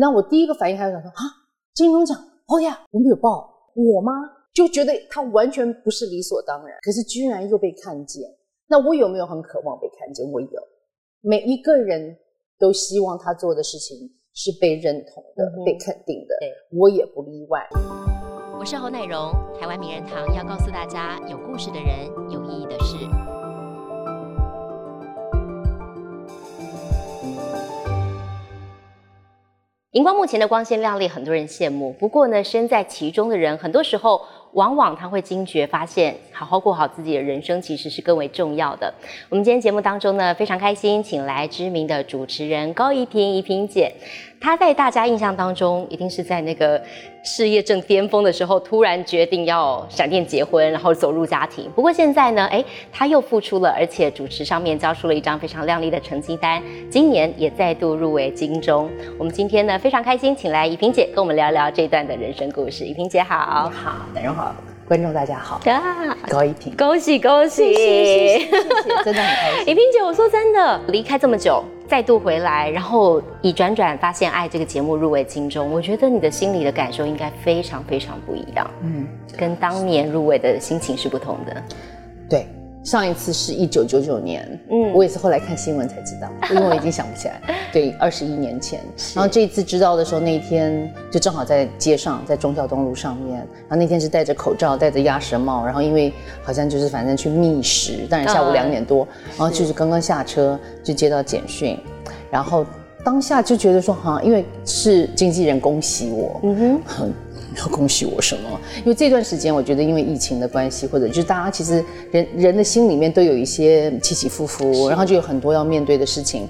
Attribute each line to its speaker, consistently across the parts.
Speaker 1: 那我第一个反应还是想说啊，金钟奖，哦呀，我们有报我吗？就觉得他完全不是理所当然，可是居然又被看见。那我有没有很渴望被看见？我有。每一个人都希望他做的事情是被认同的、被肯定的。
Speaker 2: 对，
Speaker 1: 我也不例外。
Speaker 2: 我是侯乃荣，台湾名人堂要告诉大家：有故事的人，有意义的事。荧光幕前的光鲜亮丽，很多人羡慕。不过呢，身在其中的人，很多时候。往往他会惊觉发现，好好过好自己的人生其实是更为重要的。我们今天节目当中呢，非常开心，请来知名的主持人高怡萍怡萍姐。她在大家印象当中，一定是在那个事业正巅峰的时候，突然决定要闪电结婚，然后走入家庭。不过现在呢，哎，他又复出了，而且主持上面交出了一张非常亮丽的成绩单。今年也再度入围金钟。我们今天呢，非常开心，请来怡萍姐跟我们聊聊这段的人生故事。怡萍姐好，
Speaker 1: 你好，等容好。观众大家好，高一平，
Speaker 2: 恭喜恭喜，
Speaker 1: 谢谢，真的很开心。
Speaker 2: 一萍姐，我说真的，离开这么久，再度回来，然后以转转发现爱这个节目入围金钟，我觉得你的心里的感受应该非常非常不一样，嗯，跟当年入围的心情是不同的，
Speaker 1: 对。上一次是一九九九年，嗯，我也是后来看新闻才知道，因为我已经想不起来。对，二十一年前。然后这一次知道的时候，那一天就正好在街上，在中孝东路上面。然后那天是戴着口罩，戴着鸭舌帽，然后因为好像就是反正去觅食，但是下午两点多，然后就是刚刚下车就接到简讯，然后当下就觉得说，哈，因为是经纪人恭喜我，嗯哼。要恭喜我什么？因为这段时间，我觉得因为疫情的关系，或者就是大家其实人人的心里面都有一些起起伏伏，然后就有很多要面对的事情。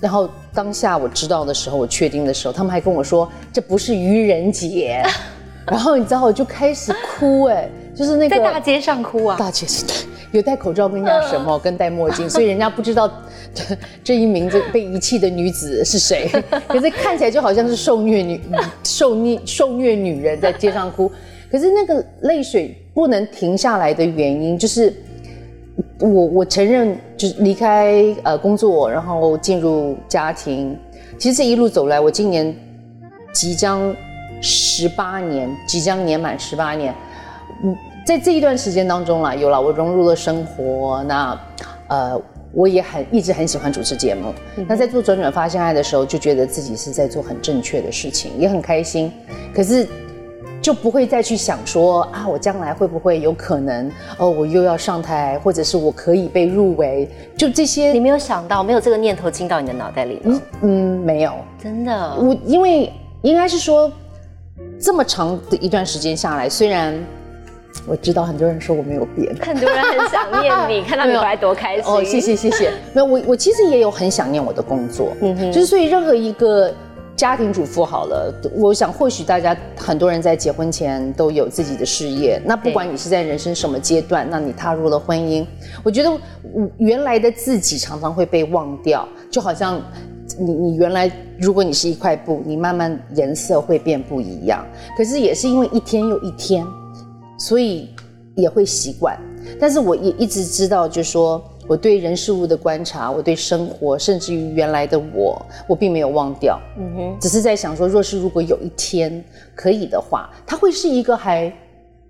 Speaker 1: 然后当下我知道的时候，我确定的时候，他们还跟我说这不是愚人节。然后你知道我就开始哭，哎，就是那
Speaker 2: 个在大街上哭啊，
Speaker 1: 大街上对，有戴口罩跟戴什么，跟戴墨镜，所以人家不知道这 这一名这被遗弃的女子是谁，可是看起来就好像是受虐女受虐受虐女人在街上哭，可是那个泪水不能停下来的原因，就是我我承认，就是离开呃工作，然后进入家庭，其实这一路走来，我今年即将。十八年，即将年满十八年，嗯，在这一段时间当中啦，有了我融入了生活，那，呃，我也很一直很喜欢主持节目。那在做转转发现爱的时候，就觉得自己是在做很正确的事情，也很开心。可是就不会再去想说啊，我将来会不会有可能哦，我又要上台，或者是我可以被入围，就这些，
Speaker 2: 你没有想到，没有这个念头进到你的脑袋里吗？
Speaker 1: 嗯，没有，
Speaker 2: 真的。
Speaker 1: 我因为应该是说。这么长的一段时间下来，虽然我知道很多人说我没有变，
Speaker 2: 很多人很想念你，看到你回来多开心 哦！
Speaker 1: 谢谢谢谢。没有我我其实也有很想念我的工作，嗯哼，就是所以任何一个家庭主妇好了，我想或许大家很多人在结婚前都有自己的事业，那不管你是在人生什么阶段，那你踏入了婚姻，我觉得原来的自己常常会被忘掉，就好像。你你原来如果你是一块布，你慢慢颜色会变不一样。可是也是因为一天又一天，所以也会习惯。但是我也一直知道，就是说我对人事物的观察，我对生活，甚至于原来的我，我并没有忘掉。嗯哼，只是在想说，若是如果有一天可以的话，它会是一个还，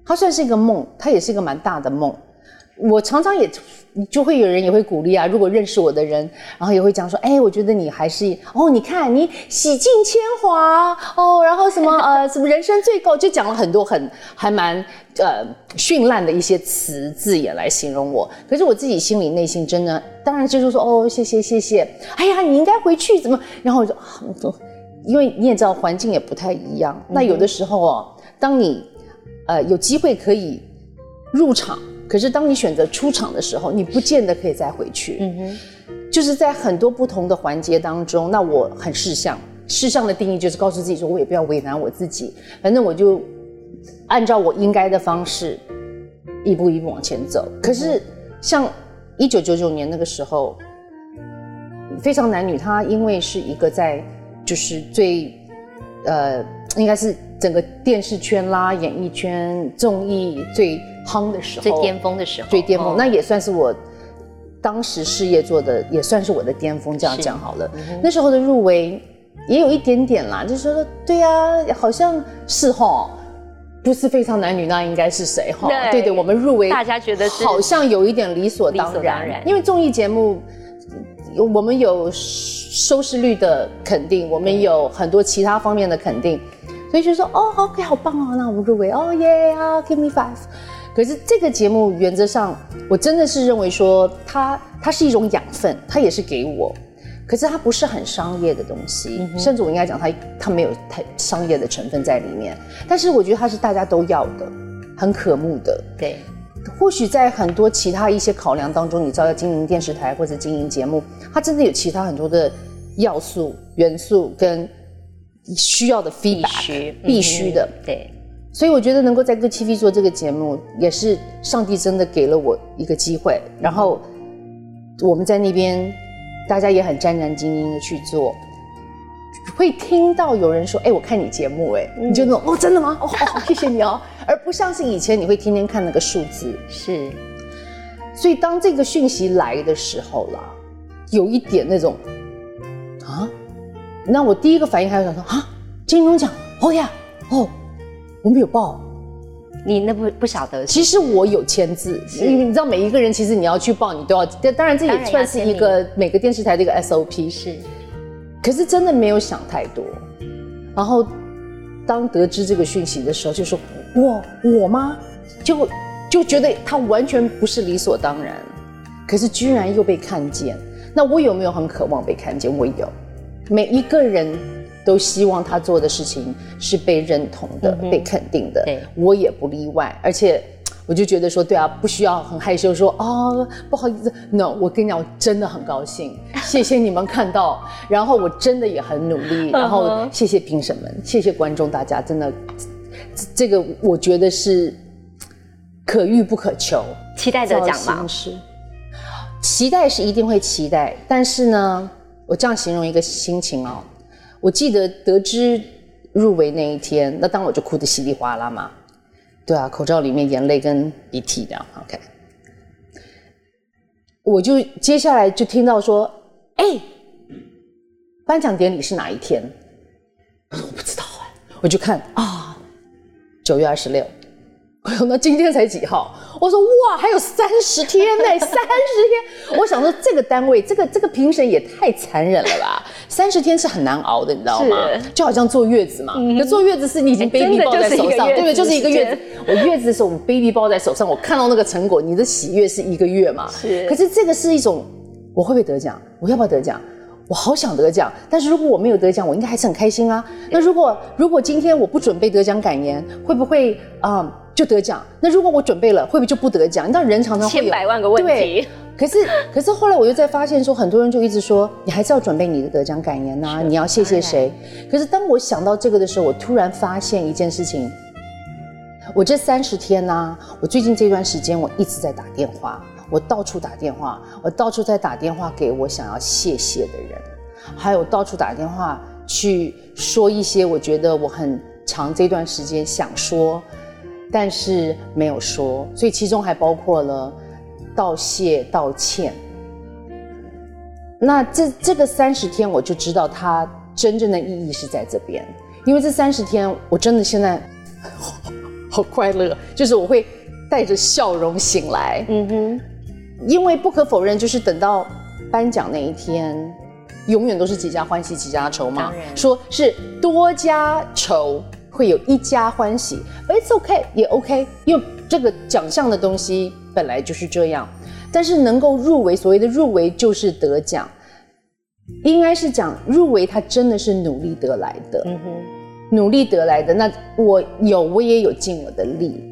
Speaker 1: 它算是一个梦，它也是一个蛮大的梦。我常常也就会有人也会鼓励啊，如果认识我的人，然后也会讲说，哎，我觉得你还是哦，你看你洗尽铅华哦，然后什么呃什么人生最高，就讲了很多很还蛮呃绚烂的一些词字眼来形容我。可是我自己心里内心真的，当然就是说哦，谢谢谢谢，哎呀，你应该回去怎么？然后我就，因为你也知道环境也不太一样，那有的时候哦，当你呃有机会可以入场。可是当你选择出场的时候，你不见得可以再回去。嗯哼，就是在很多不同的环节当中，那我很事项，事项的定义就是告诉自己说，我也不要为难我自己，反正我就按照我应该的方式，一步一步往前走。可是像一九九九年那个时候，非常男女，他因为是一个在就是最呃，应该是整个电视圈啦、演艺圈、综艺最。夯的时候，
Speaker 2: 最巅峰的时候，
Speaker 1: 最巅峰，那也算是我当时事业做的，也算是我的巅峰。这样讲好了，那时候的入围，也有一点点啦，就是说，对呀，好像是哈，不是非常男女，那应该是谁哈？对对，我们入围，
Speaker 2: 大家觉得
Speaker 1: 好像有一点理所当然，因为综艺节目，我们有收视率的肯定，我们有很多其他方面的肯定，所以就说，哦，OK，好棒哦，那我们入围，哦耶啊，Give me five。可是这个节目原则上，我真的是认为说，它它是一种养分，它也是给我。可是它不是很商业的东西，甚至我应该讲它它没有太商业的成分在里面。但是我觉得它是大家都要的，很可慕的。
Speaker 2: 对，
Speaker 1: 或许在很多其他一些考量当中，你知道要经营电视台或者经营节目，它真的有其他很多的要素、元素跟需要的 feedback，必须的。
Speaker 2: 对，
Speaker 1: 所以我觉得能够在 Good TV 做这个节目，也是上帝真的给了我一个机会。然后我们在那边。大家也很战战兢兢的去做，会听到有人说：“哎，我看你节目，哎，你就那种哦，真的吗？哦，好，谢谢你哦。”而不像是以前你会天天看那个数字。
Speaker 2: 是，
Speaker 1: 所以当这个讯息来的时候啦，有一点那种啊，那我第一个反应还是想说啊，金钟奖，哦呀，哦，我没有报。
Speaker 2: 你那不不晓得，
Speaker 1: 其实我有签字，因为你知道每一个人其实你要去报，你都要。当然这也算是一个每个电视台的一个 SOP。
Speaker 2: 是，
Speaker 1: 可是真的没有想太多。然后当得知这个讯息的时候，就说我我吗？就就觉得他完全不是理所当然。可是居然又被看见，那我有没有很渴望被看见？我有，每一个人。都希望他做的事情是被认同的、被肯定的。
Speaker 2: 对，
Speaker 1: 我也不例外。而且，我就觉得说，对啊，不需要很害羞说啊，不好意思。No，我跟你讲，我真的很高兴，谢谢你们看到。然后我真的也很努力。然后谢谢评审们，谢谢观众，大家真的，这个我觉得是可遇不可求。
Speaker 2: 期待得奖吗？
Speaker 1: 期待是一定会期待。但是呢，我这样形容一个心情哦。我记得得知入围那一天，那当我就哭得稀里哗啦嘛。对啊，口罩里面眼泪跟鼻涕这样。OK，我就接下来就听到说，哎，颁奖典礼是哪一天？我说我不知道哎，我就看啊，九月二十六。哎呦，那今天才几号？我说哇，还有三十天呢，三十天。我想说，这个单位，这个这个评审也太残忍了吧？三十天是很难熬的，你知道吗？就好像坐月子嘛，那坐月子是你已经 baby 抱在手上，对不对？就是一个月子。我月子的时候，我 baby 抱在手上，我看到那个成果，你的喜悦是一个月嘛？
Speaker 2: 是。
Speaker 1: 可是这个是一种，我会不会得奖？我要不要得奖？我好想得奖，但是如果我没有得奖，我应该还是很开心啊。那如果如果今天我不准备得奖感言，会不会啊？就得奖，那如果我准备了，会不会就不得奖？你知道人常常会
Speaker 2: 有千百万个问题。
Speaker 1: 可是可是后来我又在发现说，很多人就一直说，你还是要准备你的得奖感言呐，你要谢谢谁？可是当我想到这个的时候，我突然发现一件事情，我这三十天呐，我最近这段时间我一直在打电话，我到处打电话，我到处在打电话给我想要谢谢的人，还有到处打电话去说一些我觉得我很长这段时间想说。但是没有说，所以其中还包括了道谢、道歉。那这这个三十天，我就知道它真正的意义是在这边，因为这三十天我真的现在 好快乐，就是我会带着笑容醒来。嗯哼，因为不可否认，就是等到颁奖那一天，永远都是几家欢喜几家愁嘛。说是多家愁。会有一家欢喜，It's OK，也 OK，因为这个奖项的东西本来就是这样。但是能够入围，所谓的入围就是得奖，应该是讲入围，它真的是努力得来的，嗯哼，努力得来的。那我有，我也有尽我的力。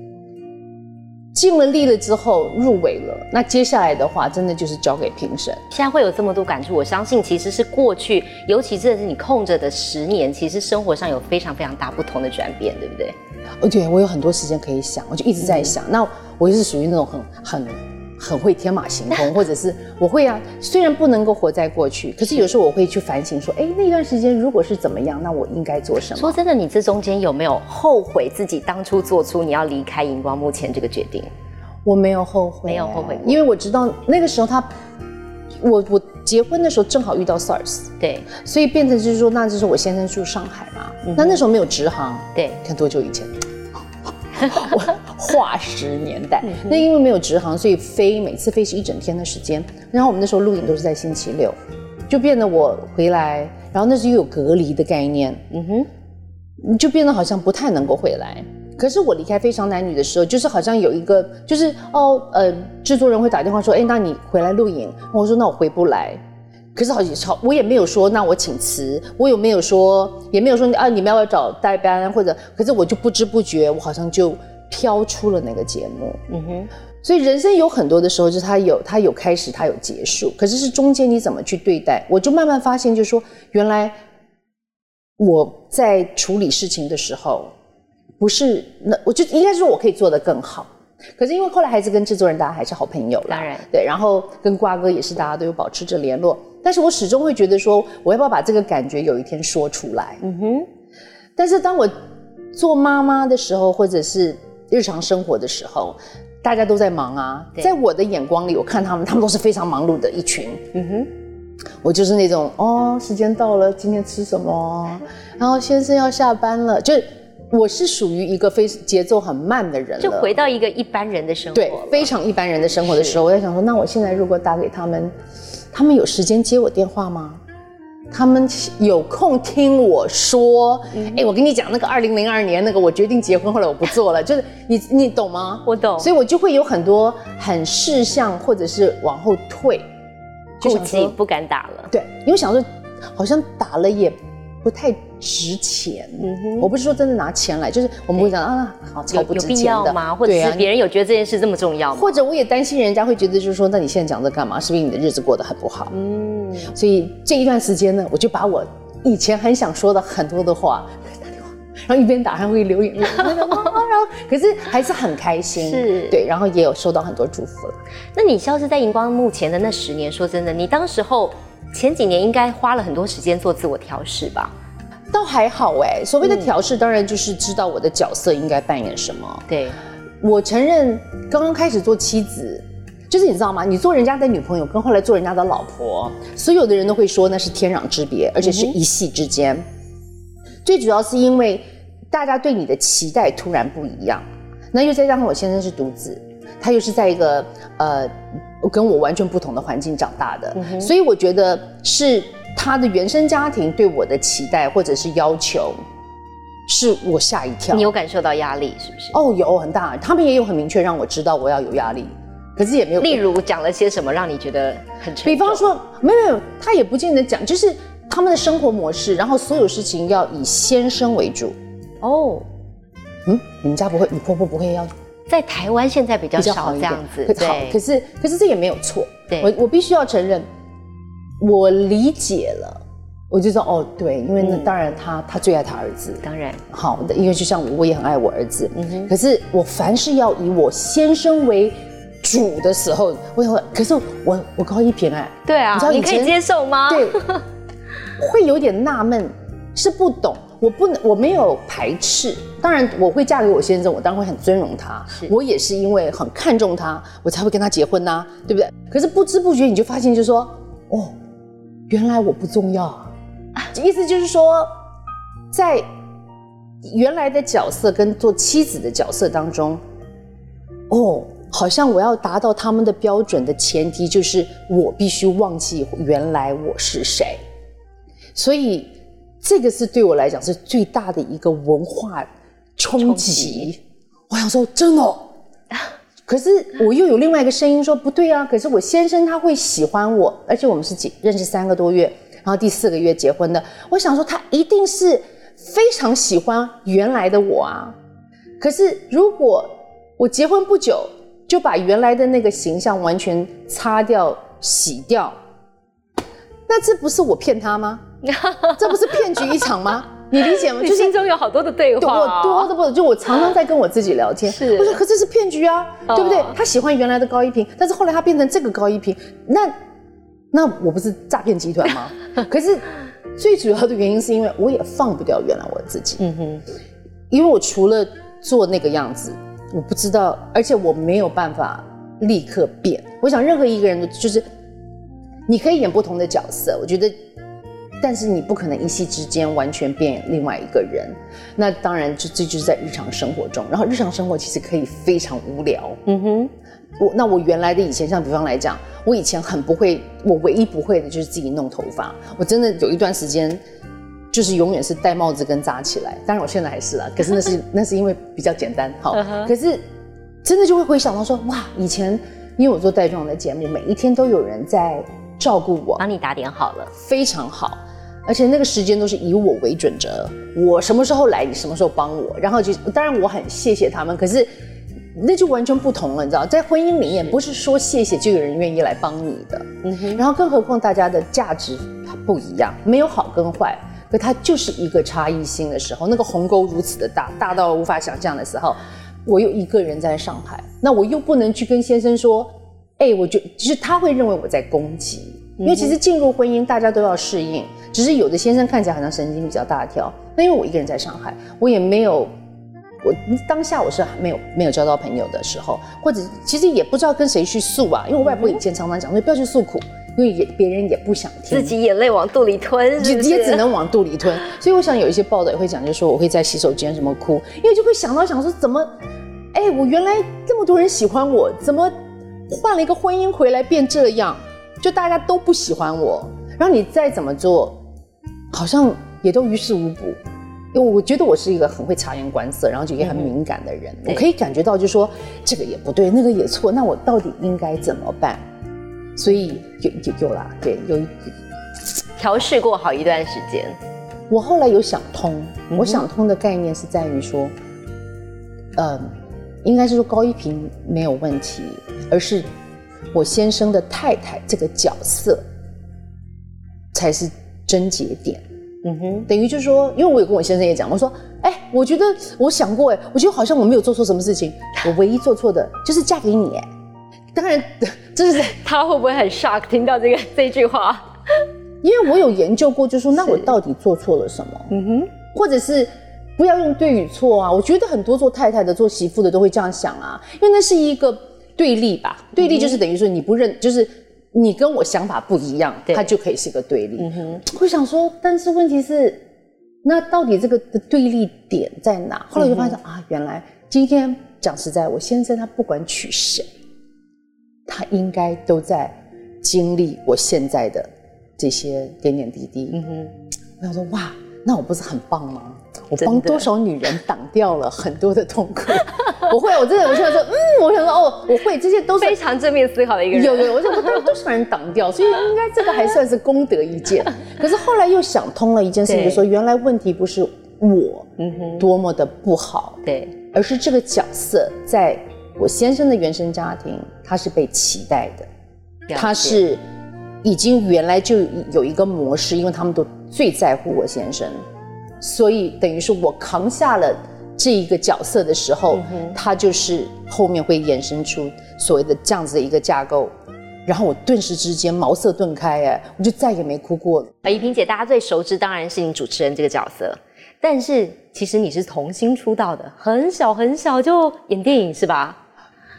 Speaker 1: 尽了力了之后入围了，那接下来的话真的就是交给评审。
Speaker 2: 现在会有这么多感触，我相信其实是过去，尤其这是你空着的十年，其实生活上有非常非常大不同的转变，对不对？
Speaker 1: 哦，对我有很多时间可以想，我就一直在想。那我就是属于那种很很。很会天马行空，或者是我会啊，虽然不能够活在过去，可是有时候我会去反省说，哎，那段时间如果是怎么样，那我应该做什么？
Speaker 2: 说真的，你这中间有没有后悔自己当初做出你要离开荧光幕前这个决定？
Speaker 1: 我没有后悔，
Speaker 2: 没有后悔，
Speaker 1: 因为我知道那个时候他，我我结婚的时候正好遇到 SARS，
Speaker 2: 对，
Speaker 1: 所以变成就是说，那就是我先生住上海嘛，那那时候没有直航，
Speaker 2: 对，
Speaker 1: 看多久以前，化石年代。那因为没有直航，所以飞每次飞是一整天的时间。然后我们那时候录影都是在星期六，就变得我回来，然后那时又有隔离的概念，嗯哼，就变得好像不太能够回来。可是我离开《非常男女》的时候，就是好像有一个，就是哦，呃，制作人会打电话说，哎，那你回来录影？我说那我回不来。可是好像我也没有说那我请辞，我有没有说，也没有说啊，你们要不要找代班或者？可是我就不知不觉，我好像就飘出了那个节目。嗯哼。所以人生有很多的时候，就是它有它有开始，它有结束。可是是中间你怎么去对待？我就慢慢发现，就是说原来我在处理事情的时候。不是，那我就应该说我可以做得更好。可是因为后来还是跟制作人大家还是好朋友了，
Speaker 2: 当然
Speaker 1: 对。然后跟瓜哥也是大家都有保持着联络。但是我始终会觉得说，我要不要把这个感觉有一天说出来？嗯哼。但是当我做妈妈的时候，或者是日常生活的时候，大家都在忙啊。在我的眼光里，我看他们，他们都是非常忙碌的一群。嗯哼。我就是那种哦，时间到了，今天吃什么？然 后先生要下班了，就。我是属于一个非节奏很慢的人，
Speaker 2: 就回到一个一般人的生活，
Speaker 1: 对，非常一般人的生活的时候，我在想说，那我现在如果打给他们，他们有时间接我电话吗？他们有空听我说？哎，我跟你讲，那个二零零二年那个，我决定结婚，后来我不做了，就是你你懂吗？
Speaker 2: 我懂，
Speaker 1: 所以我就会有很多很事项，或者是往后退，
Speaker 2: 就想说不敢打了。
Speaker 1: 对，因为想说好像打了也。不太值钱，我不是说真的拿钱来，就是我们会讲啊，好超不值钱的
Speaker 2: 吗？或者是别人有觉得这件事这么重要吗？
Speaker 1: 或者我也担心人家会觉得，就是说，那你现在讲这干嘛？是不是你的日子过得很不好？嗯，所以这一段时间呢，我就把我以前很想说的很多的话 然后一边打还会流眼泪，然后可是还是很开心，
Speaker 2: 是
Speaker 1: 对，然后也有收到很多祝福了。
Speaker 2: 那你消失在荧光幕前的那十年，说真的，你当时候。前几年应该花了很多时间做自我调试吧，
Speaker 1: 倒还好哎。所谓的调试，当然就是知道我的角色应该扮演什么。
Speaker 2: 对，
Speaker 1: 我承认刚刚开始做妻子，就是你知道吗？你做人家的女朋友，跟后来做人家的老婆，所有的人都会说那是天壤之别，而且是一夕之间。最主要是因为大家对你的期待突然不一样，那又再加上我先生是独子，他又是在一个呃。跟我完全不同的环境长大的，所以我觉得是他的原生家庭对我的期待或者是要求，是我吓一跳。
Speaker 2: 你有感受到压力是不是？
Speaker 1: 哦，有很大。他们也有很明确让我知道我要有压力，可是也没有。
Speaker 2: 例如讲了些什么让你觉得很？
Speaker 1: 比方说，没有没有，他也不见得讲，就是他们的生活模式，然后所有事情要以先生为主。哦，嗯，你们家不会，你婆婆不会要？
Speaker 2: 在台湾现在比较少这样子，
Speaker 1: 好，可是可是这也没有错。
Speaker 2: 对，
Speaker 1: 我我必须要承认，我理解了，我就说哦，对，因为那当然他他最爱他儿子，
Speaker 2: 当然
Speaker 1: 好的，因为就像我，我也很爱我儿子。嗯哼。可是我凡是要以我先生为主的时候，我想，可是我我高一平哎，
Speaker 2: 对啊，你你可以接受吗？
Speaker 1: 对，会有点纳闷，是不懂。我不能，我没有排斥。当然，我会嫁给我先生，我当然会很尊荣他。我也是因为很看重他，我才会跟他结婚呐，对不对？可是不知不觉你就发现，就说哦，原来我不重要啊。意思就是说，在原来的角色跟做妻子的角色当中，哦，好像我要达到他们的标准的前提，就是我必须忘记原来我是谁。所以。这个是对我来讲是最大的一个文化冲击。我想说，真的，可是我又有另外一个声音说不对啊。可是我先生他会喜欢我，而且我们是结认识三个多月，然后第四个月结婚的。我想说，他一定是非常喜欢原来的我啊。可是如果我结婚不久就把原来的那个形象完全擦掉、洗掉，那这不是我骗他吗？这不是骗局一场吗？你理解吗？
Speaker 2: 就心中有好多的对话，
Speaker 1: 我多的不，就我常常在跟我自己聊天。
Speaker 2: 是，
Speaker 1: 我说可这是骗局啊，对不对？他喜欢原来的高一平，但是后来他变成这个高一平，那那我不是诈骗集团吗？可是最主要的原因是因为我也放不掉原来我自己。嗯哼，因为我除了做那个样子，我不知道，而且我没有办法立刻变。我想任何一个人，就是你可以演不同的角色，我觉得，但是你不可能一夕之间完全变另外一个人。那当然，这这就是在日常生活中，然后日常生活其实可以非常无聊。嗯哼，我那我原来的以前，像比方来讲，我以前很不会，我唯一不会的就是自己弄头发。我真的有一段时间，就是永远是戴帽子跟扎起来。当然我现在还是啦，可是那是 那是因为比较简单。好，可是真的就会回想到说，哇，以前因为我做带妆的节目，每一天都有人在。照顾我，
Speaker 2: 帮你打点好了，
Speaker 1: 非常好，而且那个时间都是以我为准则，我什么时候来，你什么时候帮我，然后就当然我很谢谢他们，可是那就完全不同了，你知道，在婚姻里面不是说谢谢就有人愿意来帮你的，嗯哼，然后更何况大家的价值不一样，没有好跟坏，可它就是一个差异性的时候，那个鸿沟如此的大，大到无法想象的时候，我又一个人在上海，那我又不能去跟先生说。哎，我就其实他会认为我在攻击，因为其实进入婚姻大家都要适应，只是有的先生看起来好像神经比较大条。那因为我一个人在上海，我也没有，我当下我是没有没有交到朋友的时候，或者其实也不知道跟谁去诉啊。因为我外婆以前常常讲说不要去诉苦，因为也别人也不想听，
Speaker 2: 自己眼泪往肚里吞，也
Speaker 1: 也只能往肚里吞。所以我想有一些报道也会讲，就说我会在洗手间什么哭，因为就会想到想说怎么，哎，我原来这么多人喜欢我，怎么？换了一个婚姻回来变这样，就大家都不喜欢我，然后你再怎么做，好像也都于事无补。因为我觉得我是一个很会察言观色，然后就也很敏感的人，我可以感觉到，就说这个也不对，那个也错，那我到底应该怎么办？所以有有有啦，对，有
Speaker 2: 调试过好一段时间。
Speaker 1: 我后来有想通，我想通的概念是在于说，嗯。应该是说高一平没有问题，而是我先生的太太这个角色才是症结点。嗯哼，等于就是说，因为我有跟我先生也讲，我说，哎，我觉得我想过，哎，我觉得好像我没有做错什么事情，我唯一做错的就是嫁给你。哎，当然，这是
Speaker 2: 他会不会很 shock 听到这个这句话？
Speaker 1: 因为我有研究过，就说那我到底做错了什么？嗯哼，或者是。不要用对与错啊！我觉得很多做太太的、做媳妇的都会这样想啊，因为那是一个对立吧？对立就是等于说你不认，就是你跟我想法不一样，它就可以是个对立。嗯我想说，但是问题是，那到底这个的对立点在哪？后来就发现啊，原来今天讲实在，我先生他不管娶谁，他应该都在经历我现在的这些点点滴滴。嗯哼，我想说，哇，那我不是很棒吗？我帮多少女人挡掉了很多的痛苦？我会，我真的，我想说，嗯，我想说，哦，我会，这些都是
Speaker 2: 非常正面思考的一个人。
Speaker 1: 有有，我想都都是把人挡掉，所以应该这个还算是功德一件。可是后来又想通了一件事情，就说原来问题不是我，多么的不好，
Speaker 2: 对，
Speaker 1: 而是这个角色在我先生的原生家庭，他是被期待的，他是已经原来就有一个模式，因为他们都最在乎我先生。所以等于是我扛下了这一个角色的时候，它就是后面会衍生出所谓的这样子的一个架构，然后我顿时之间茅塞顿开，哎，我就再也没哭过了。
Speaker 2: 啊，怡萍姐，大家最熟知当然是你主持人这个角色，但是其实你是童星出道的，很小很小就演电影是吧？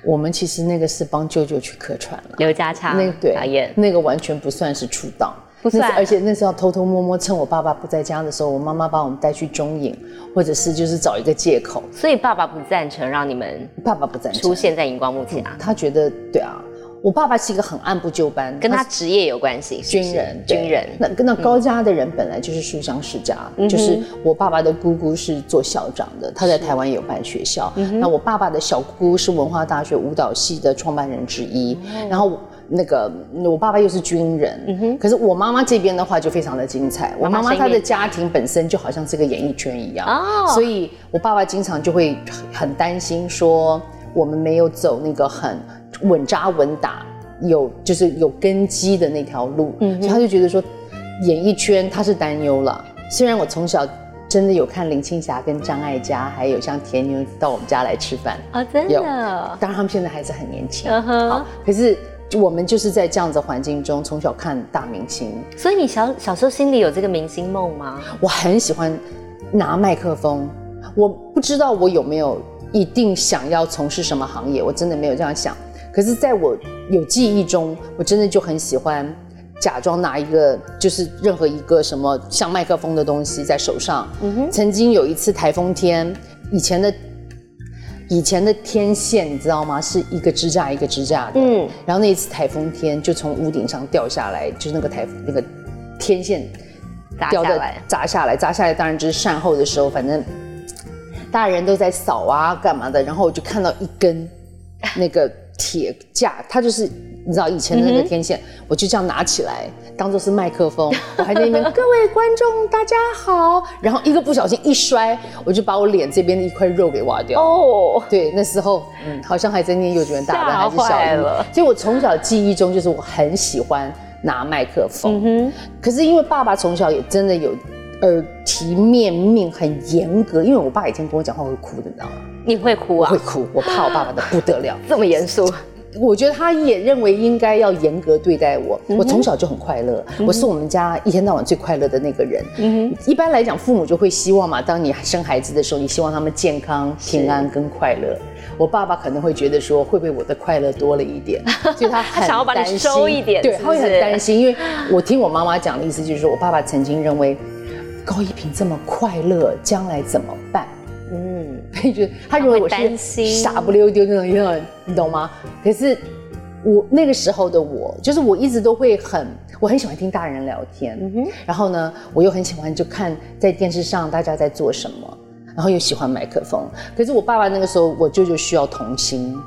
Speaker 1: 我们其实那个是帮舅舅去客串了，
Speaker 2: 刘家昌那个对
Speaker 1: 那个完全不算是出道。
Speaker 2: 不算，
Speaker 1: 而且那时候偷偷摸摸，趁我爸爸不在家的时候，我妈妈把我们带去中影，或者是就是找一个借口。
Speaker 2: 所以爸爸不赞成让你们，
Speaker 1: 爸爸不赞成
Speaker 2: 出现在荧光幕前啊。
Speaker 1: 他觉得，对啊，我爸爸是一个很按部就班，
Speaker 2: 跟他职业有关系，
Speaker 1: 军人，
Speaker 2: 军人。
Speaker 1: 那跟那高家的人本来就是书香世家，就是我爸爸的姑姑是做校长的，他在台湾有办学校。那我爸爸的小姑姑是文化大学舞蹈系的创办人之一，然后。那个我爸爸又是军人，嗯哼，可是我妈妈这边的话就非常的精彩。我妈妈她的家庭本身就好像是个演艺圈一样，哦，所以我爸爸经常就会很担心说我们没有走那个很稳扎稳打、有就是有根基的那条路，嗯，所以他就觉得说演艺圈他是担忧了。虽然我从小真的有看林青霞跟张艾嘉，还有像田妞到我们家来吃饭
Speaker 2: 啊，真的，
Speaker 1: 当然他们现在还是很年轻，好，可是。我们就是在这样子环境中从小看大明星，
Speaker 2: 所以你小小时候心里有这个明星梦吗？
Speaker 1: 我很喜欢拿麦克风，我不知道我有没有一定想要从事什么行业，我真的没有这样想。可是在我有记忆中，我真的就很喜欢假装拿一个就是任何一个什么像麦克风的东西在手上。曾经有一次台风天，以前的以前的天线你知道吗？是一个支架一个支架的。嗯，然后那一次台风天就从屋顶上掉下来，就是那个台那个天线
Speaker 2: 掉下来，
Speaker 1: 砸下来，砸下来。当然就是善后的时候，反正大人都在扫啊干嘛的，然后我就看到一根那个铁架，它就是。你知道以前的那个天线，我就这样拿起来当做是麦克风，我还在那边各位观众大家好，然后一个不小心一摔，我就把我脸这边的一块肉给挖掉。哦，对，那时候嗯，好像还在念幼稚园大班还是小一，所以我从小记忆中就是我很喜欢拿麦克风。可是因为爸爸从小也真的有耳提面命，很严格，因为我爸以前跟我讲话会哭的，你知道吗？
Speaker 2: 你会哭啊？
Speaker 1: 会哭，我怕我爸爸的不得了，
Speaker 2: 这么严肃。
Speaker 1: 我觉得他也认为应该要严格对待我。我从小就很快乐，我是我们家一天到晚最快乐的那个人。嗯一般来讲，父母就会希望嘛，当你生孩子的时候，你希望他们健康、平安跟快乐。我爸爸可能会觉得说，会不会我的快乐多了一点？所以他很
Speaker 2: 想要把你收一点，
Speaker 1: 对，他会很担心。因为我听我妈妈讲的意思就是说，我爸爸曾经认为高一平这么快乐，将来怎么办？嗯，他觉得他认为我是傻不溜丢那种样，你懂吗？可是我那个时候的我，就是我一直都会很，我很喜欢听大人聊天，然后呢，我又很喜欢就看在电视上大家在做什么，然后又喜欢麦克风。可是我爸爸那个时候，我舅舅需要童心。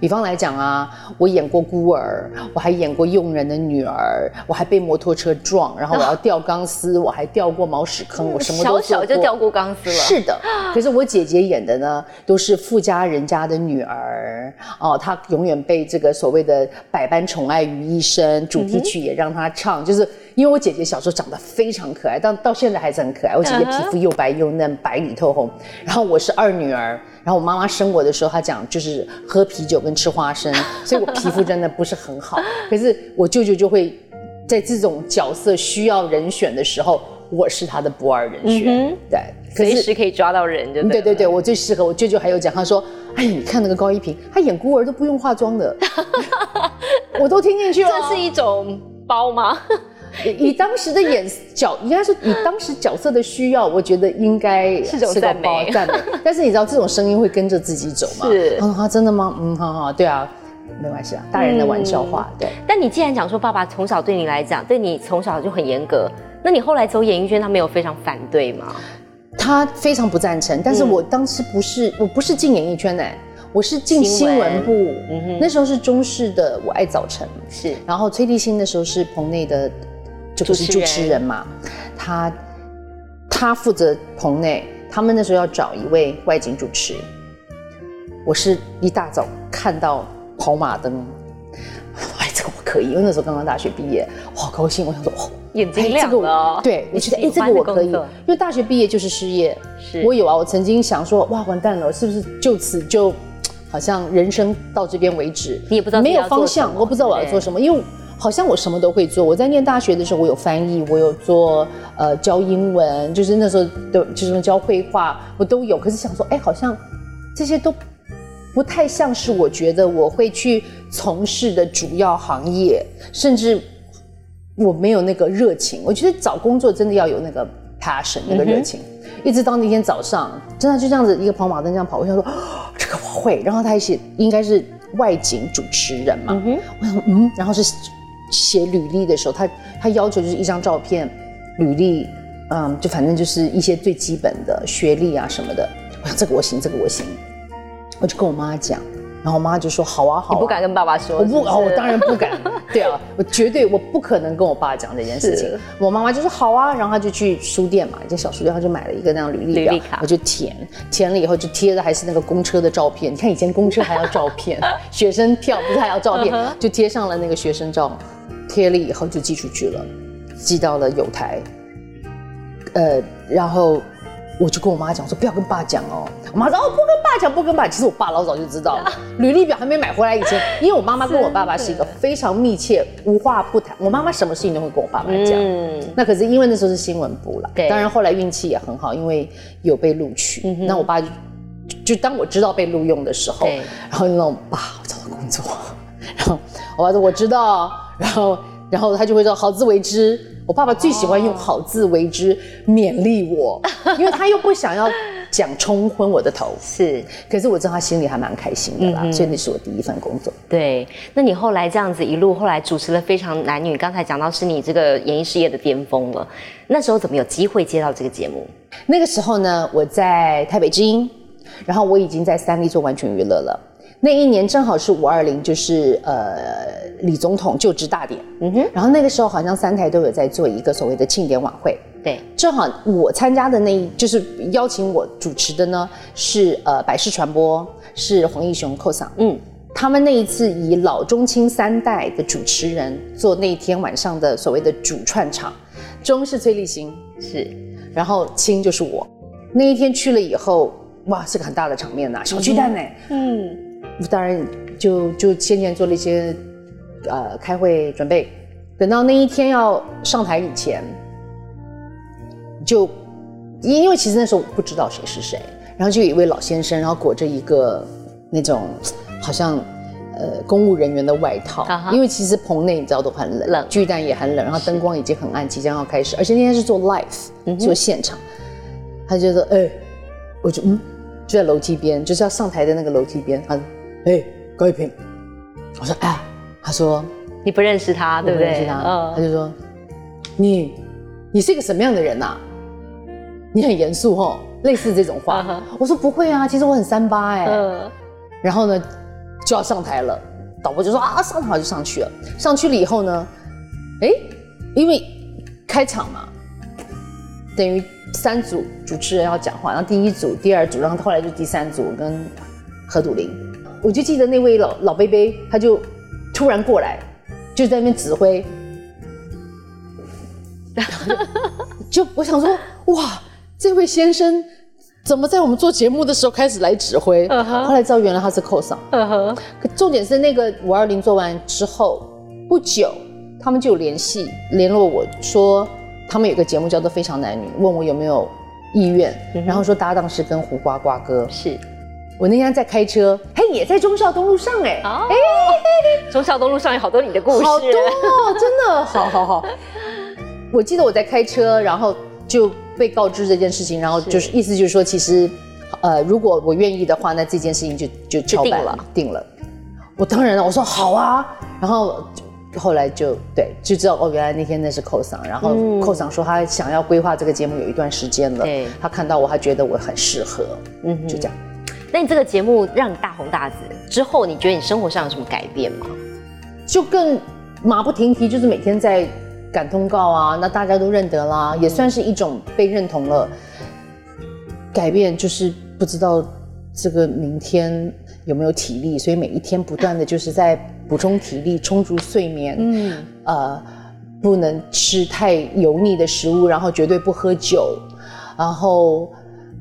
Speaker 1: 比方来讲啊，我演过孤儿，我还演过佣人的女儿，我还被摩托车撞，然后我要吊钢丝，我还掉过毛屎坑，我什么都
Speaker 2: 小小就掉过钢丝了。
Speaker 1: 是的，可是我姐姐演的呢，都是富家人家的女儿哦，她永远被这个所谓的百般宠爱于一身，主题曲也让她唱，就是因为我姐姐小时候长得非常可爱，但到现在还是很可爱。我姐姐皮肤又白又嫩，白里透红，然后我是二女儿。然后我妈妈生我的时候，她讲就是喝啤酒跟吃花生，所以我皮肤真的不是很好。可是我舅舅就会在这种角色需要人选的时候，我是他的不二人选。对，
Speaker 2: 随时可以抓到人，就
Speaker 1: 对对对，我最适合。我舅舅还有讲，他说：“哎，你看那个高一平，他演孤儿都不用化妆的，我都听进去了。”
Speaker 2: 这是一种包吗？
Speaker 1: 以当时的演角，应该是以当时角色的需要，我觉得应该
Speaker 2: 是种赞美。
Speaker 1: 赞美。但是你知道，这种声音会跟着自己走吗？
Speaker 2: 是。
Speaker 1: 啊，真的吗？嗯，好好，对啊，没关系啊，大人的玩笑话。对。
Speaker 2: 但你既然讲说爸爸从小对你来讲，对你从小就很严格，那你后来走演艺圈，他没有非常反对吗？
Speaker 1: 他非常不赞成。但是我当时不是，我不是进演艺圈哎，我是进新闻部。那时候是中视的《我爱早晨》，
Speaker 2: 是。
Speaker 1: 然后崔立新的时候是棚内的。就是主持人嘛，他他负责棚内，他们那时候要找一位外景主持。我是一大早看到跑马灯，哎，这个我可以，因为那时候刚刚大学毕业，好高兴。我想说，哦，
Speaker 2: 眼睛亮了。
Speaker 1: 对，我觉得哎，这个我可以，因为大学毕业就是失业。
Speaker 2: 是，
Speaker 1: 我有啊，我曾经想说，哇，完蛋了，是不是就此就好像人生到这边为止？
Speaker 2: 你也不知道
Speaker 1: 没有方向，我不知道我要做什么，因为。好像我什么都会做。我在念大学的时候，我有翻译，我有做呃教英文，就是那时候都，就是教绘画，我都有。可是想说，哎，好像这些都不太像是我觉得我会去从事的主要行业，甚至我没有那个热情。我觉得找工作真的要有那个 passion，那个热情。一直到那天早上，真的就这样子一个跑马灯这样跑，我想说这个我会。然后他一些应该是外景主持人嘛，我想嗯，然后是。写履历的时候，他他要求就是一张照片，履历，嗯，就反正就是一些最基本的学历啊什么的。我想这个我行，这个我行，我就跟我妈讲。然后我妈就说：“好啊，好。”
Speaker 2: 你不敢跟爸爸说？
Speaker 1: 我不，我当然不敢。对啊，我绝对我不可能跟我爸讲这件事情。我妈妈就说：“好啊。”然后她就去书店嘛，一间小书店，她就买了一个那样履历表，我就填，填了以后就贴的还是那个公车的照片。你看以前公车还要照片，学生票不是还要照片，就贴上了那个学生照，贴了以后就寄出去了，寄到了有台，呃，然后。我就跟我妈讲说，不要跟爸讲哦。我妈说哦，不跟爸讲，不跟爸。其实我爸老早就知道了。履历表还没买回来以前，因为我妈妈跟我爸爸是一个非常密切、无话不谈。我妈妈什么事情都会跟我爸爸讲。嗯。那可是因为那时候是新闻部了。对。当然后来运气也很好，因为有被录取。嗯那我爸就就当我知道被录用的时候，然后那种爸，我找到工作。然后我爸说我知道。然后然后他就会说好自为之。我爸爸最喜欢用好自为之勉励我，因为他又不想要讲冲昏我的头。
Speaker 2: 是，
Speaker 1: 可是我知道他心里还蛮开心的啦，所以那是我第一份工作。
Speaker 2: 对，那你后来这样子一路后来主持了非常男女，刚才讲到是你这个演艺事业的巅峰了。那时候怎么有机会接到这个节目？
Speaker 1: 那个时候呢，我在台北之音，然后我已经在三立做完全娱乐了。那一年正好是五二零，就是呃李总统就职大典，嗯哼，然后那个时候好像三台都有在做一个所谓的庆典晚会，
Speaker 2: 对，
Speaker 1: 正好我参加的那一就是邀请我主持的呢是呃百事传播，是黄义雄寇桑，嗯，他们那一次以老中青三代的主持人做那天晚上的所谓的主串场，中是崔立新
Speaker 2: 是，
Speaker 1: 然后青就是我，那一天去了以后，哇是个很大的场面呐，小巨蛋呢，嗯。当然，就就先前做了一些，呃，开会准备，等到那一天要上台以前，就因因为其实那时候我不知道谁是谁，然后就有一位老先生，然后裹着一个那种好像呃公务人员的外套，因为其实棚内你知道都很冷，巨蛋也很冷，然后灯光已经很暗，即将要开始，而且那天是做 live 做现场，他就说，哎，我就嗯就在楼梯边，就是要上台的那个楼梯边，他。哎，高一平，我说哎，他说
Speaker 2: 你不认识他，对不对？
Speaker 1: 认识他，他就说你你是一个什么样的人呐？你很严肃哦，类似这种话。我说不会啊，其实我很三八哎。然后呢就要上台了，导播就说啊上台就上去了。上去了以后呢，哎，因为开场嘛，等于三组主持人要讲话，然后第一组、第二组，然后后来就第三组跟何笃林。我就记得那位老老贝贝，他就突然过来，就在那边指挥，就我想说，哇，这位先生怎么在我们做节目的时候开始来指挥？后来知道原来他是扣上。可重点是那个五二零做完之后不久，他们就有联系联络我说，他们有个节目叫做《非常男女》，问我有没有意愿，然后说搭档是跟胡瓜瓜哥
Speaker 2: 是。
Speaker 1: 我那天在开车，嘿，也在忠孝东路上哎，哎，
Speaker 2: 忠孝东路上有好多你的故事，
Speaker 1: 好多，真的，好好好。我记得我在开车，然后就被告知这件事情，然后就是意思就是说，其实，呃，如果我愿意的话，那这件事情就就
Speaker 2: 敲定了，
Speaker 1: 定了。我当然了，我说好啊，然后后来就对，就知道哦，原来那天那是寇桑，然后寇桑说他想要规划这个节目有一段时间了，他看到我，他觉得我很适合，嗯，就这样。
Speaker 2: 那你这个节目让你大红大紫之后，你觉得你生活上有什么改变吗？
Speaker 1: 就更马不停蹄，就是每天在赶通告啊，那大家都认得啦，也算是一种被认同了。改变就是不知道这个明天有没有体力，所以每一天不断的就是在补充体力，充足睡眠，嗯，呃，不能吃太油腻的食物，然后绝对不喝酒，然后。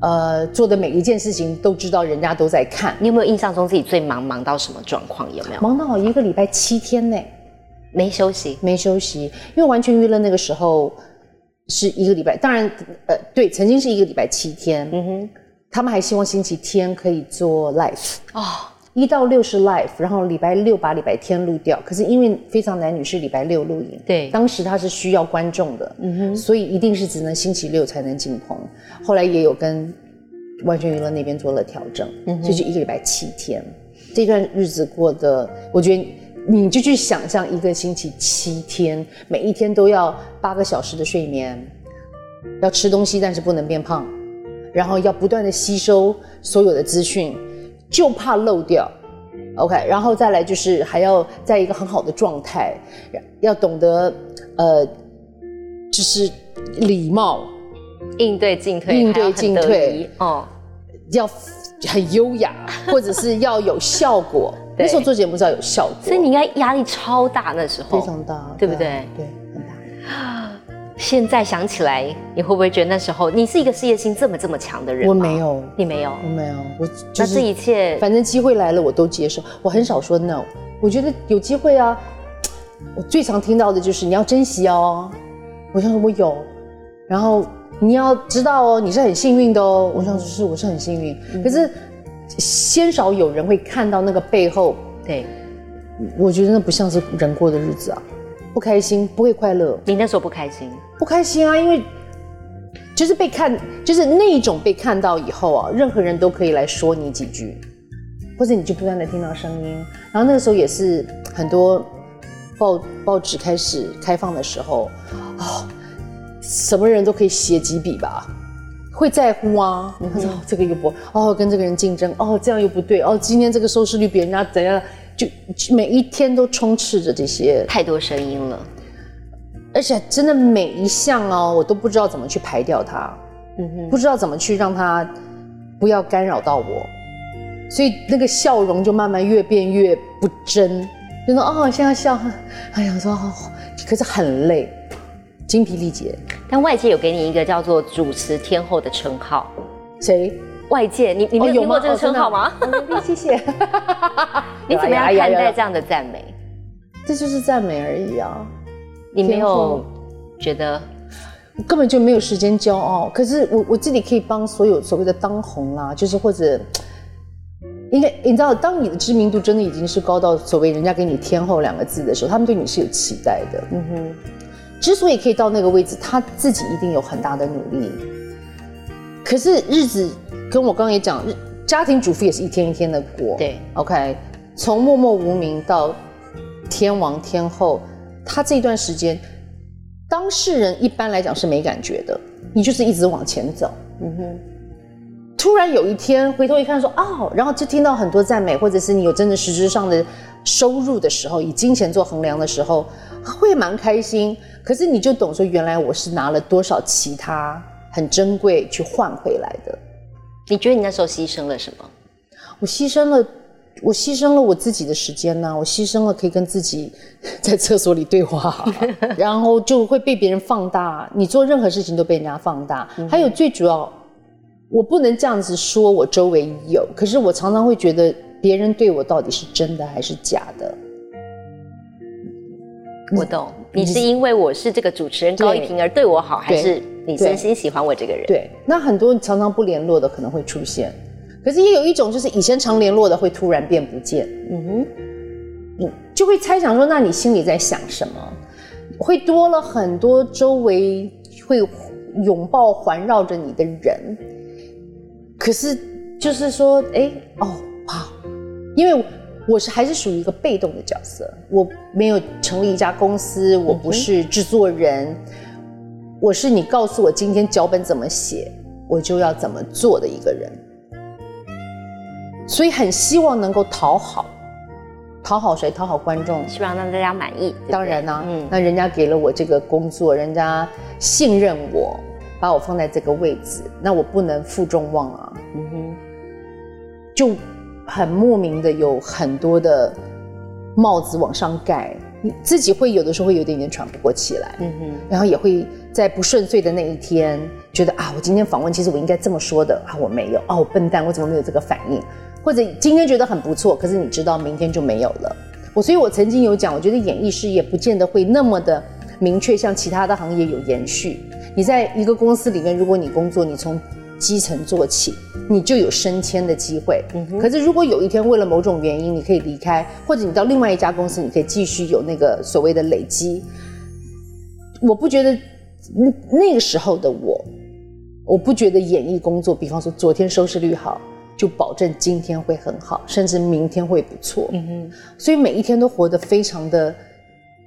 Speaker 1: 呃，做的每一件事情都知道人家都在看。
Speaker 2: 你有没有印象中自己最忙忙到什么状况？有没有
Speaker 1: 忙到一个礼拜七天呢？
Speaker 2: 没休息，
Speaker 1: 没休息。因为完全娱乐那个时候是一个礼拜，当然，呃，对，曾经是一个礼拜七天。嗯哼，他们还希望星期天可以做 live 哦。一到六是 live，然后礼拜六把礼拜天录掉。可是因为非常男女是礼拜六录影，
Speaker 2: 对，
Speaker 1: 当时他是需要观众的，嗯哼，所以一定是只能星期六才能进棚。后来也有跟完全娱乐那边做了调整，嗯，就一个礼拜七天。这段日子过得，我觉得你就去想象一个星期七天，每一天都要八个小时的睡眠，要吃东西但是不能变胖，然后要不断的吸收所有的资讯。就怕漏掉，OK，然后再来就是还要在一个很好的状态，要懂得呃，就是礼貌，
Speaker 2: 应对进退，
Speaker 1: 应对进退，哦，要很优雅，或者是要有效果。那时候做节目是要有效果，
Speaker 2: 所以你应该压力超大那时候，
Speaker 1: 非常大，
Speaker 2: 对不对？
Speaker 1: 对，很大。
Speaker 2: 现在想起来，你会不会觉得那时候你是一个事业心这么这么强的人？
Speaker 1: 我没有，
Speaker 2: 你没有，
Speaker 1: 我没有，我
Speaker 2: 那这一切，
Speaker 1: 反正机会来了我都接受，我很少说 no。我觉得有机会啊，我最常听到的就是你要珍惜哦。我想说我有，然后你要知道哦，你是很幸运的哦。我想说是我是很幸运，可是鲜少有人会看到那个背后。
Speaker 2: 对，
Speaker 1: 我觉得那不像是人过的日子啊。不开心，不会快乐。
Speaker 2: 你那时候不开心？
Speaker 1: 不开心啊，因为就是被看，就是那一种被看到以后啊，任何人都可以来说你几句，或者你就不断的听到声音。然后那个时候也是很多报报纸开始开放的时候，哦，什么人都可以写几笔吧，会在乎啊。你说这个又不哦，跟这个人竞争哦，这样又不对哦，今天这个收视率比人家怎样？就每一天都充斥着这些。
Speaker 2: 太多声音了，
Speaker 1: 而且真的每一项哦，我都不知道怎么去排掉它，嗯哼，不知道怎么去让它不要干扰到我，所以那个笑容就慢慢越变越不真，就说哦，现在笑，哎呀，说哦，可是很累，精疲力竭。
Speaker 2: 但外界有给你一个叫做主持天后的称号，
Speaker 1: 谁？
Speaker 2: 外界，你你没有听过这个称号吗？
Speaker 1: 谢谢。
Speaker 2: 你怎么样看待这样的赞美？
Speaker 1: 这就是赞美而已啊！
Speaker 2: 你没有觉得
Speaker 1: 根本就没有时间骄傲。可是我我自己可以帮所有所谓的当红啦，就是或者应该你知道，当你的知名度真的已经是高到所谓人家给你天后两个字的时候，他们对你是有期待的。嗯哼。之所以可以到那个位置，他自己一定有很大的努力。可是日子。跟我刚刚也讲，家庭主妇也是一天一天的过。
Speaker 2: 对
Speaker 1: ，OK，从默默无名到天王天后，他这段时间，当事人一般来讲是没感觉的，你就是一直往前走。嗯哼，突然有一天回头一看，说哦，然后就听到很多赞美，或者是你有真的实质上的收入的时候，以金钱做衡量的时候，会蛮开心。可是你就懂说，原来我是拿了多少其他很珍贵去换回来的。
Speaker 2: 你觉得你那时候牺牲了什么？
Speaker 1: 我牺牲了，我牺牲了我自己的时间呢。我牺牲了可以跟自己 在厕所里对话，然后就会被别人放大。你做任何事情都被人家放大。还有最主要，我不能这样子说，我周围有，可是我常常会觉得别人对我到底是真的还是假的。
Speaker 2: 我懂，你是因为我是这个主持人高一平而对我好，还是？你真心喜欢我这个人，
Speaker 1: 对，那很多常常不联络的可能会出现，可是也有一种就是以前常联络的会突然变不见，嗯哼，嗯，就会猜想说，那你心里在想什么？会多了很多周围会拥抱环绕着你的人，可是就是说，哎，哦，好，因为我是还是属于一个被动的角色，我没有成立一家公司，我不是制作人。我是你告诉我今天脚本怎么写，我就要怎么做的一个人，所以很希望能够讨好，讨好谁？讨好观众，
Speaker 2: 希望让大家满意。
Speaker 1: 当然呢，嗯，那人家给了我这个工作，人家信任我，把我放在这个位置，那我不能负众望啊。嗯哼，就很莫名的有很多的帽子往上盖。你自己会有的时候会有点点喘不过气来，嗯哼，然后也会在不顺遂的那一天觉得啊，我今天访问其实我应该这么说的啊，我没有，哦，笨蛋，我怎么没有这个反应？或者今天觉得很不错，可是你知道明天就没有了。我所以，我曾经有讲，我觉得演艺事业不见得会那么的明确，像其他的行业有延续。你在一个公司里面，如果你工作，你从基层做起，你就有升迁的机会。可是如果有一天为了某种原因你可以离开，或者你到另外一家公司，你可以继续有那个所谓的累积。我不觉得那那个时候的我，我不觉得演艺工作，比方说昨天收视率好，就保证今天会很好，甚至明天会不错。嗯哼，所以每一天都活得非常的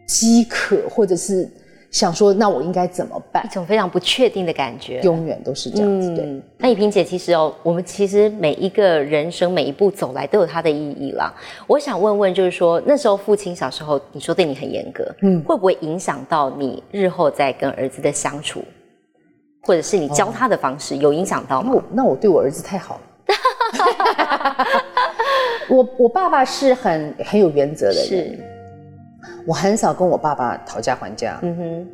Speaker 1: 饥渴，或者是。想说，那我应该怎么办？
Speaker 2: 一种非常不确定的感觉，
Speaker 1: 永远都是这样子。对，
Speaker 2: 那以萍姐，其实哦，我们其实每一个人生每一步走来都有它的意义啦。我想问问，就是说那时候父亲小时候，你说对你很严格，嗯，会不会影响到你日后在跟儿子的相处，或者是你教他的方式有影响到吗？
Speaker 1: 那我对我儿子太好了。我我爸爸是很很有原则的人。我很少跟我爸爸讨价还价。嗯哼，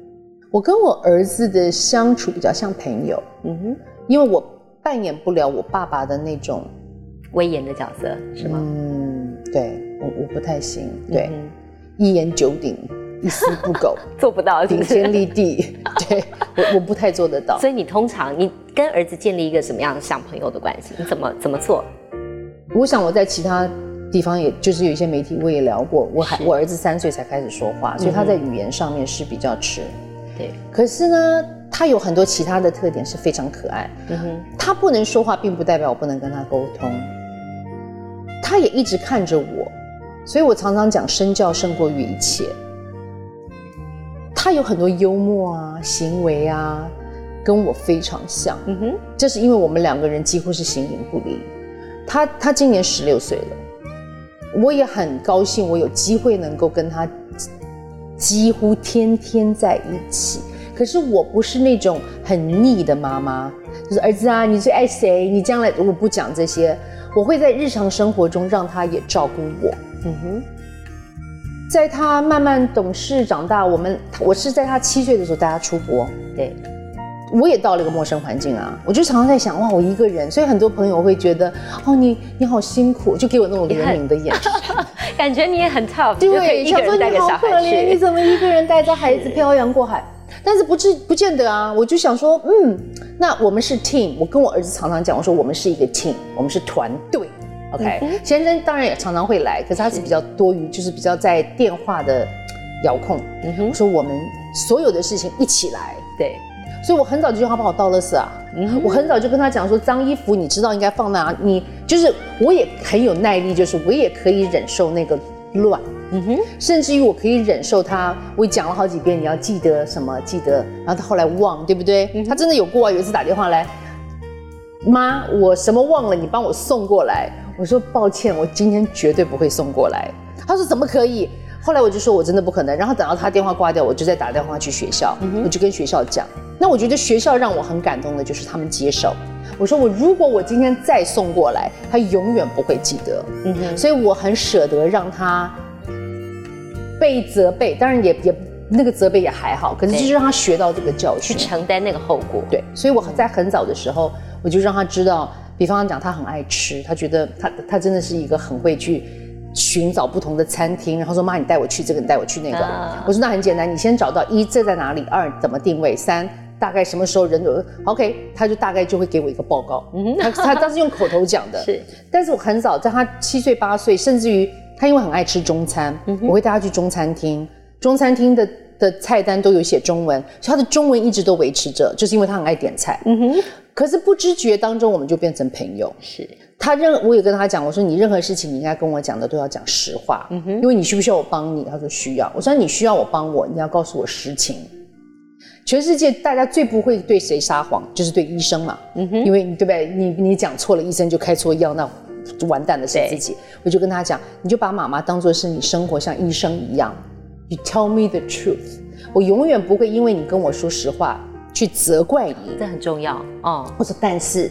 Speaker 1: 我跟我儿子的相处比较像朋友。嗯哼，因为我扮演不了我爸爸的那种
Speaker 2: 威严的角色，是吗？嗯，
Speaker 1: 对我我不太行。对，一言九鼎，一丝不苟，
Speaker 2: 做不到，
Speaker 1: 顶天立地。对我我不太做得到。
Speaker 2: 所以你通常你跟儿子建立一个什么样的像朋友的关系？你怎么怎么做？
Speaker 1: 我想我在其他地方，也就是有一些媒体我也聊过，我还我儿子三岁才开始说话，所以他在语言上面是比较迟。
Speaker 2: 对，
Speaker 1: 可是呢，他有很多其他的特点是非常可爱。
Speaker 2: 嗯哼，
Speaker 1: 他不能说话，并不代表我不能跟他沟通。他也一直看着我，所以我常常讲身教胜过于一切。他有很多幽默啊，行为啊，跟我非常像。
Speaker 2: 嗯哼，
Speaker 1: 这是因为我们两个人几乎是形影不离。他他今年十六岁了，我也很高兴，我有机会能够跟他几乎天天在一起。可是我不是那种很腻的妈妈，就是儿子啊，你最爱谁？你将来我不讲这些，我会在日常生活中让他也照顾我。
Speaker 2: 嗯哼，
Speaker 1: 在他慢慢懂事长大，我们我是在他七岁的时候带他出国，
Speaker 2: 对，
Speaker 1: 我也到了一个陌生环境啊，我就常常在想，哇，我一个人，所以很多朋友会觉得，哦，你你好辛苦，就给我那种怜悯的眼神，
Speaker 2: 感觉你也很以
Speaker 1: 对，
Speaker 2: 一个
Speaker 1: 想说你好可怜，你。怎么一个人带着孩子漂洋过海？但是不至不见得啊，我就想说，嗯，那我们是 team，我跟我儿子常常讲，我说我们是一个 team，我们是团队。OK，、先生当然也常常会来，可是他是比较多余，就是比较在电话的遥控。
Speaker 2: 嗯哼
Speaker 1: 我，说我们所有的事情一起来，
Speaker 2: 对，
Speaker 1: 所以我很早就叫他帮我倒垃圾啊。
Speaker 2: 嗯
Speaker 1: 我很早就跟他讲说，脏衣服你知道应该放哪，你就是我也很有耐力，就是我也可以忍受那个乱，
Speaker 2: 嗯哼，
Speaker 1: 甚至于我可以忍受他，我讲了好几遍你要记得什么，记得，然后他后来忘，对不对？他真的有过啊，有一次打电话来，妈，我什么忘了，你帮我送过来。我说抱歉，我今天绝对不会送过来。他说怎么可以？后来我就说我真的不可能。然后等到他电话挂掉，我就再打电话去学校，我就跟学校讲。那我觉得学校让我很感动的就是他们接受。我说我如果我今天再送过来，他永远不会记得。
Speaker 2: 嗯哼，
Speaker 1: 所以我很舍得让他被责备，当然也也那个责备也还好，可是就是让他学到这个教训去。
Speaker 2: 承担那个后果。
Speaker 1: 对，所以我在很早的时候，我就让他知道，比方讲他很爱吃，他觉得他他真的是一个很会去寻找不同的餐厅，然后说妈你带我去这个，你带我去那个。
Speaker 2: 啊
Speaker 1: 我说那很简单，你先找到一这在哪里，二怎么定位，三大概什么时候人有 OK，他就大概就会给我一个报告。他他当时用口头讲的，
Speaker 2: 是，
Speaker 1: 但是我很早，在他七岁八岁，甚至于他因为很爱吃中餐，我会带他去中餐厅。中餐厅的的菜单都有写中文，所以他的中文一直都维持着，就是因为他很爱点菜。
Speaker 2: 嗯哼，
Speaker 1: 可是不知觉当中，我们就变成朋友。
Speaker 2: 是，
Speaker 1: 他任我也跟他讲，我说你任何事情你应该跟我讲的都要讲实话，嗯哼因为你需不需要我帮你？他说需要。我说你需要我帮我，你要告诉我实情。全世界大家最不会对谁撒谎，就是对医生嘛，嗯哼因为对不对？你你讲错了，医生就开错药，那完蛋的是自己。我就跟他讲，你就把妈妈当做是你生活像医生一样，You tell me the truth，我永远不会因为你跟我说实话去责怪你。
Speaker 2: 这很重要哦。
Speaker 1: 或者，但是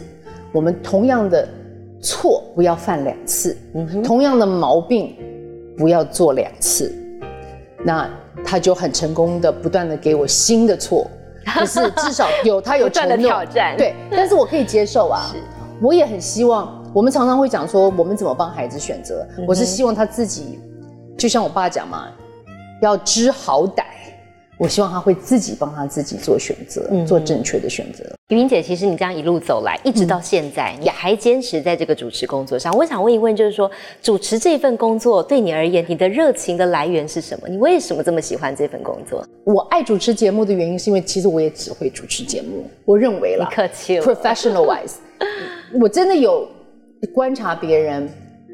Speaker 1: 我们同样的错不要犯两次，同样的毛病不要做两次。那他就很成功的不断的给我新的错，可是至少有他有承诺
Speaker 2: 挑战
Speaker 1: 对，但是我可以接受啊。我也很希望，我们常常会讲说，我们怎么帮孩子选择。我是希望他自己，就像我爸讲嘛，要知好歹。我希望他会自己帮他自己做选择，做正确的选择。
Speaker 2: 于明姐，其实你这样一路走来，一直到现在，你还坚持在这个主持工作上。我想问一问，就是说，主持这份工作对你而言，你的热情的来源是什么？你为什么这么喜欢这份工作？
Speaker 1: 我爱主持节目的原因，是因为其实我也只会主持节目。我认为啦
Speaker 2: 你客气了
Speaker 1: ，professional wise，我真的有观察别人，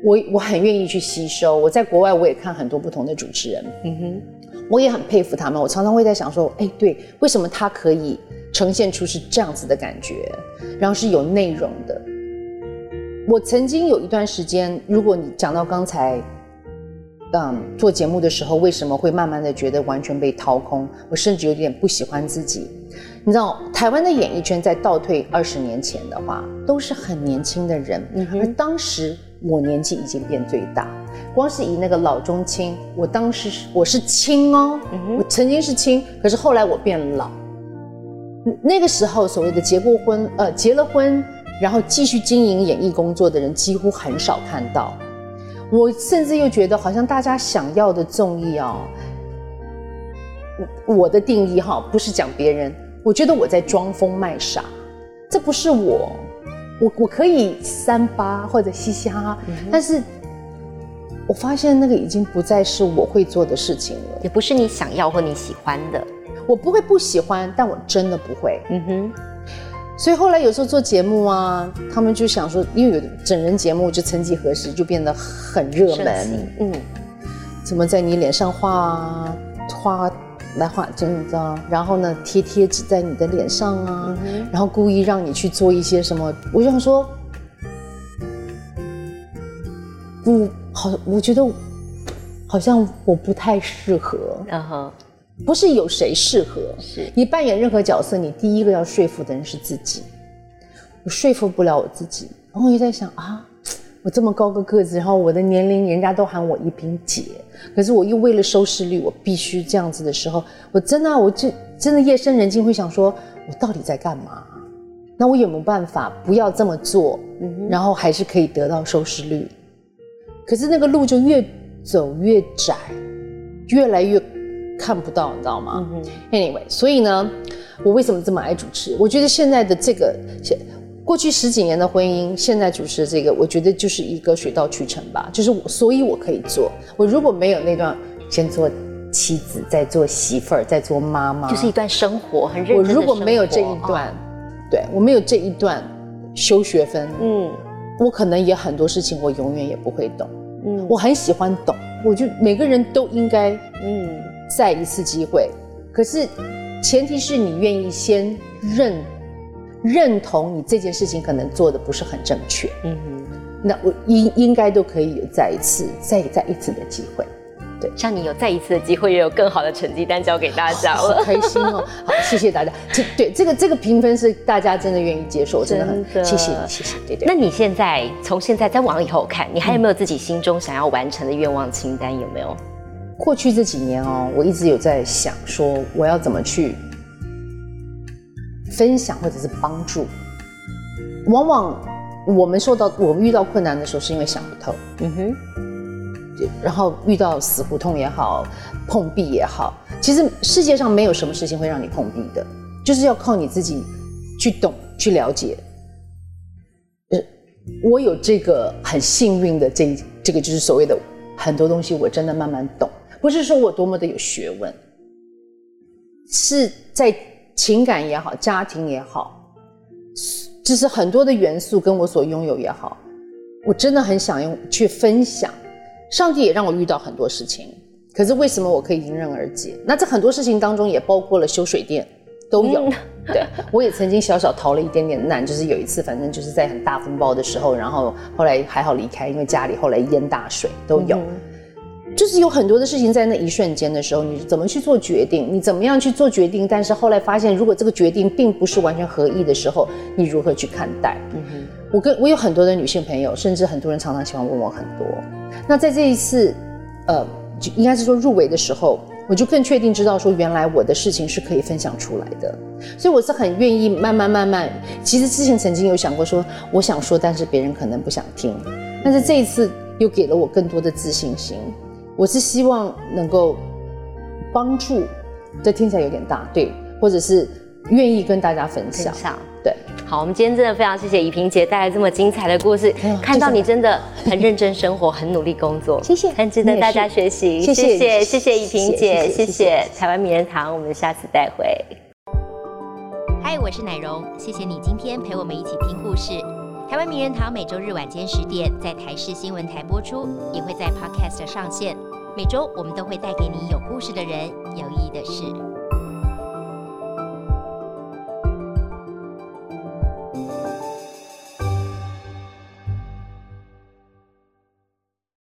Speaker 1: 我我很愿意去吸收。我在国外我也看很多不同的主持人，
Speaker 2: 嗯哼，
Speaker 1: 我也很佩服他们。我常常会在想说，哎，对，为什么他可以呈现出是这样子的感觉，然后是有内容的。我曾经有一段时间，如果你讲到刚才，嗯，做节目的时候，为什么会慢慢的觉得完全被掏空？我甚至有点不喜欢自己。你知道，台湾的演艺圈在倒退二十年前的话，都是很年轻的人，而当时我年纪已经变最大。光是以那个老中青，我当时是我是青哦，我曾经是青，可是后来我变老。那个时候，所谓的结过婚，呃，结了婚，然后继续经营演艺工作的人，几乎很少看到。我甚至又觉得，好像大家想要的综艺哦，我的定义哈，不是讲别人，我觉得我在装疯卖傻，这不是我，我我可以三八或者嘻嘻哈哈，但是我发现那个已经不再是我会做的事情了，
Speaker 2: 也不是你想要或你喜欢的。
Speaker 1: 我不会不喜欢，但我真的不会。嗯哼。所以后来有时候做节目啊，他们就想说，因为有整人节目，就曾几何时就变得很热门。嗯。怎么在你脸上画画来画针的？然后呢，贴贴纸在你的脸上啊？然后故意让你去做一些什么？我就想说。不好，我觉得好像我不太适合。嗯哼，不是有谁适合，是你扮演任何角色，你第一个要说服的人是自己。我说服不了我自己，然后我就在想啊，我这么高个个子，然后我的年龄人家都喊我一萍姐，可是我又为了收视率，我必须这样子的时候，我真的，我就真的夜深人静会想说，我到底在干嘛？那我有没有办法不要这么做，然后还是可以得到收视率？可是那个路就越走越窄，越来越看不到，你知道吗？Anyway，所以呢，我为什么这么爱主持？我觉得现在的这个，现过去十几年的婚姻，现在主持的这个，我觉得就是一个水到渠成吧。就是我，所以我可以做。我如果没有那段先做妻子，再做媳妇儿，再做妈妈，
Speaker 2: 就是一段生活很认真
Speaker 1: 我如果没有这一段，对我没有这一段修学分，嗯。我可能也很多事情，我永远也不会懂。嗯，我很喜欢懂，我就每个人都应该，嗯，再一次机会。可是，前提是你愿意先认认同你这件事情可能做的不是很正确。嗯哼，那我应应该都可以有再一次、再再一次的机会。
Speaker 2: 对，像你有再一次的机会，也有更好的成绩单交给大家了，
Speaker 1: 开心哦！好，谢谢大家。这对这个这个评分是大家真的愿意接受，真的很谢谢，谢谢。对对。
Speaker 2: 那你现在从现在再往以后看，你还有没有自己心中想要完成的愿望清单？有没有？
Speaker 1: 过去这几年哦，我一直有在想说，我要怎么去分享或者是帮助。往往我们受到我们遇到困难的时候，是因为想不透。嗯哼。然后遇到死胡同也好，碰壁也好，其实世界上没有什么事情会让你碰壁的，就是要靠你自己去懂、去了解。呃，我有这个很幸运的这这个就是所谓的很多东西，我真的慢慢懂，不是说我多么的有学问，是在情感也好、家庭也好，就是很多的元素跟我所拥有也好，我真的很想用去分享。上帝也让我遇到很多事情，可是为什么我可以迎刃而解？那这很多事情当中也包括了修水电，都有。对，我也曾经小小逃了一点点难，就是有一次，反正就是在很大风暴的时候，然后后来还好离开，因为家里后来淹大水都有。就是有很多的事情在那一瞬间的时候，你怎么去做决定？你怎么样去做决定？但是后来发现，如果这个决定并不是完全合意的时候，你如何去看待？嗯哼，我跟我有很多的女性朋友，甚至很多人常常喜欢问我很多。那在这一次，呃，就应该是说入围的时候，我就更确定知道说，原来我的事情是可以分享出来的。所以我是很愿意慢慢慢慢。其实之前曾经有想过说，我想说，但是别人可能不想听。但是这一次又给了我更多的自信心。我是希望能够帮助，这听起来有点大，对，或者是愿意跟大家分享。对，
Speaker 2: 好，我们今天真的非常谢谢怡萍姐带来这么精彩的故事，看到你真的很认真生活，很努力工作，
Speaker 1: 谢谢，
Speaker 2: 很值得大家学习。谢谢，谢谢怡萍姐，谢谢台湾名人堂，我们下次再会。嗨，我是奶蓉，谢谢你今天陪我们一起听故事。台湾名人堂每周日晚间十点在台视新闻台播出，也会在 Podcast 上线。每周我们都会带给你有故事的人，有意义的事。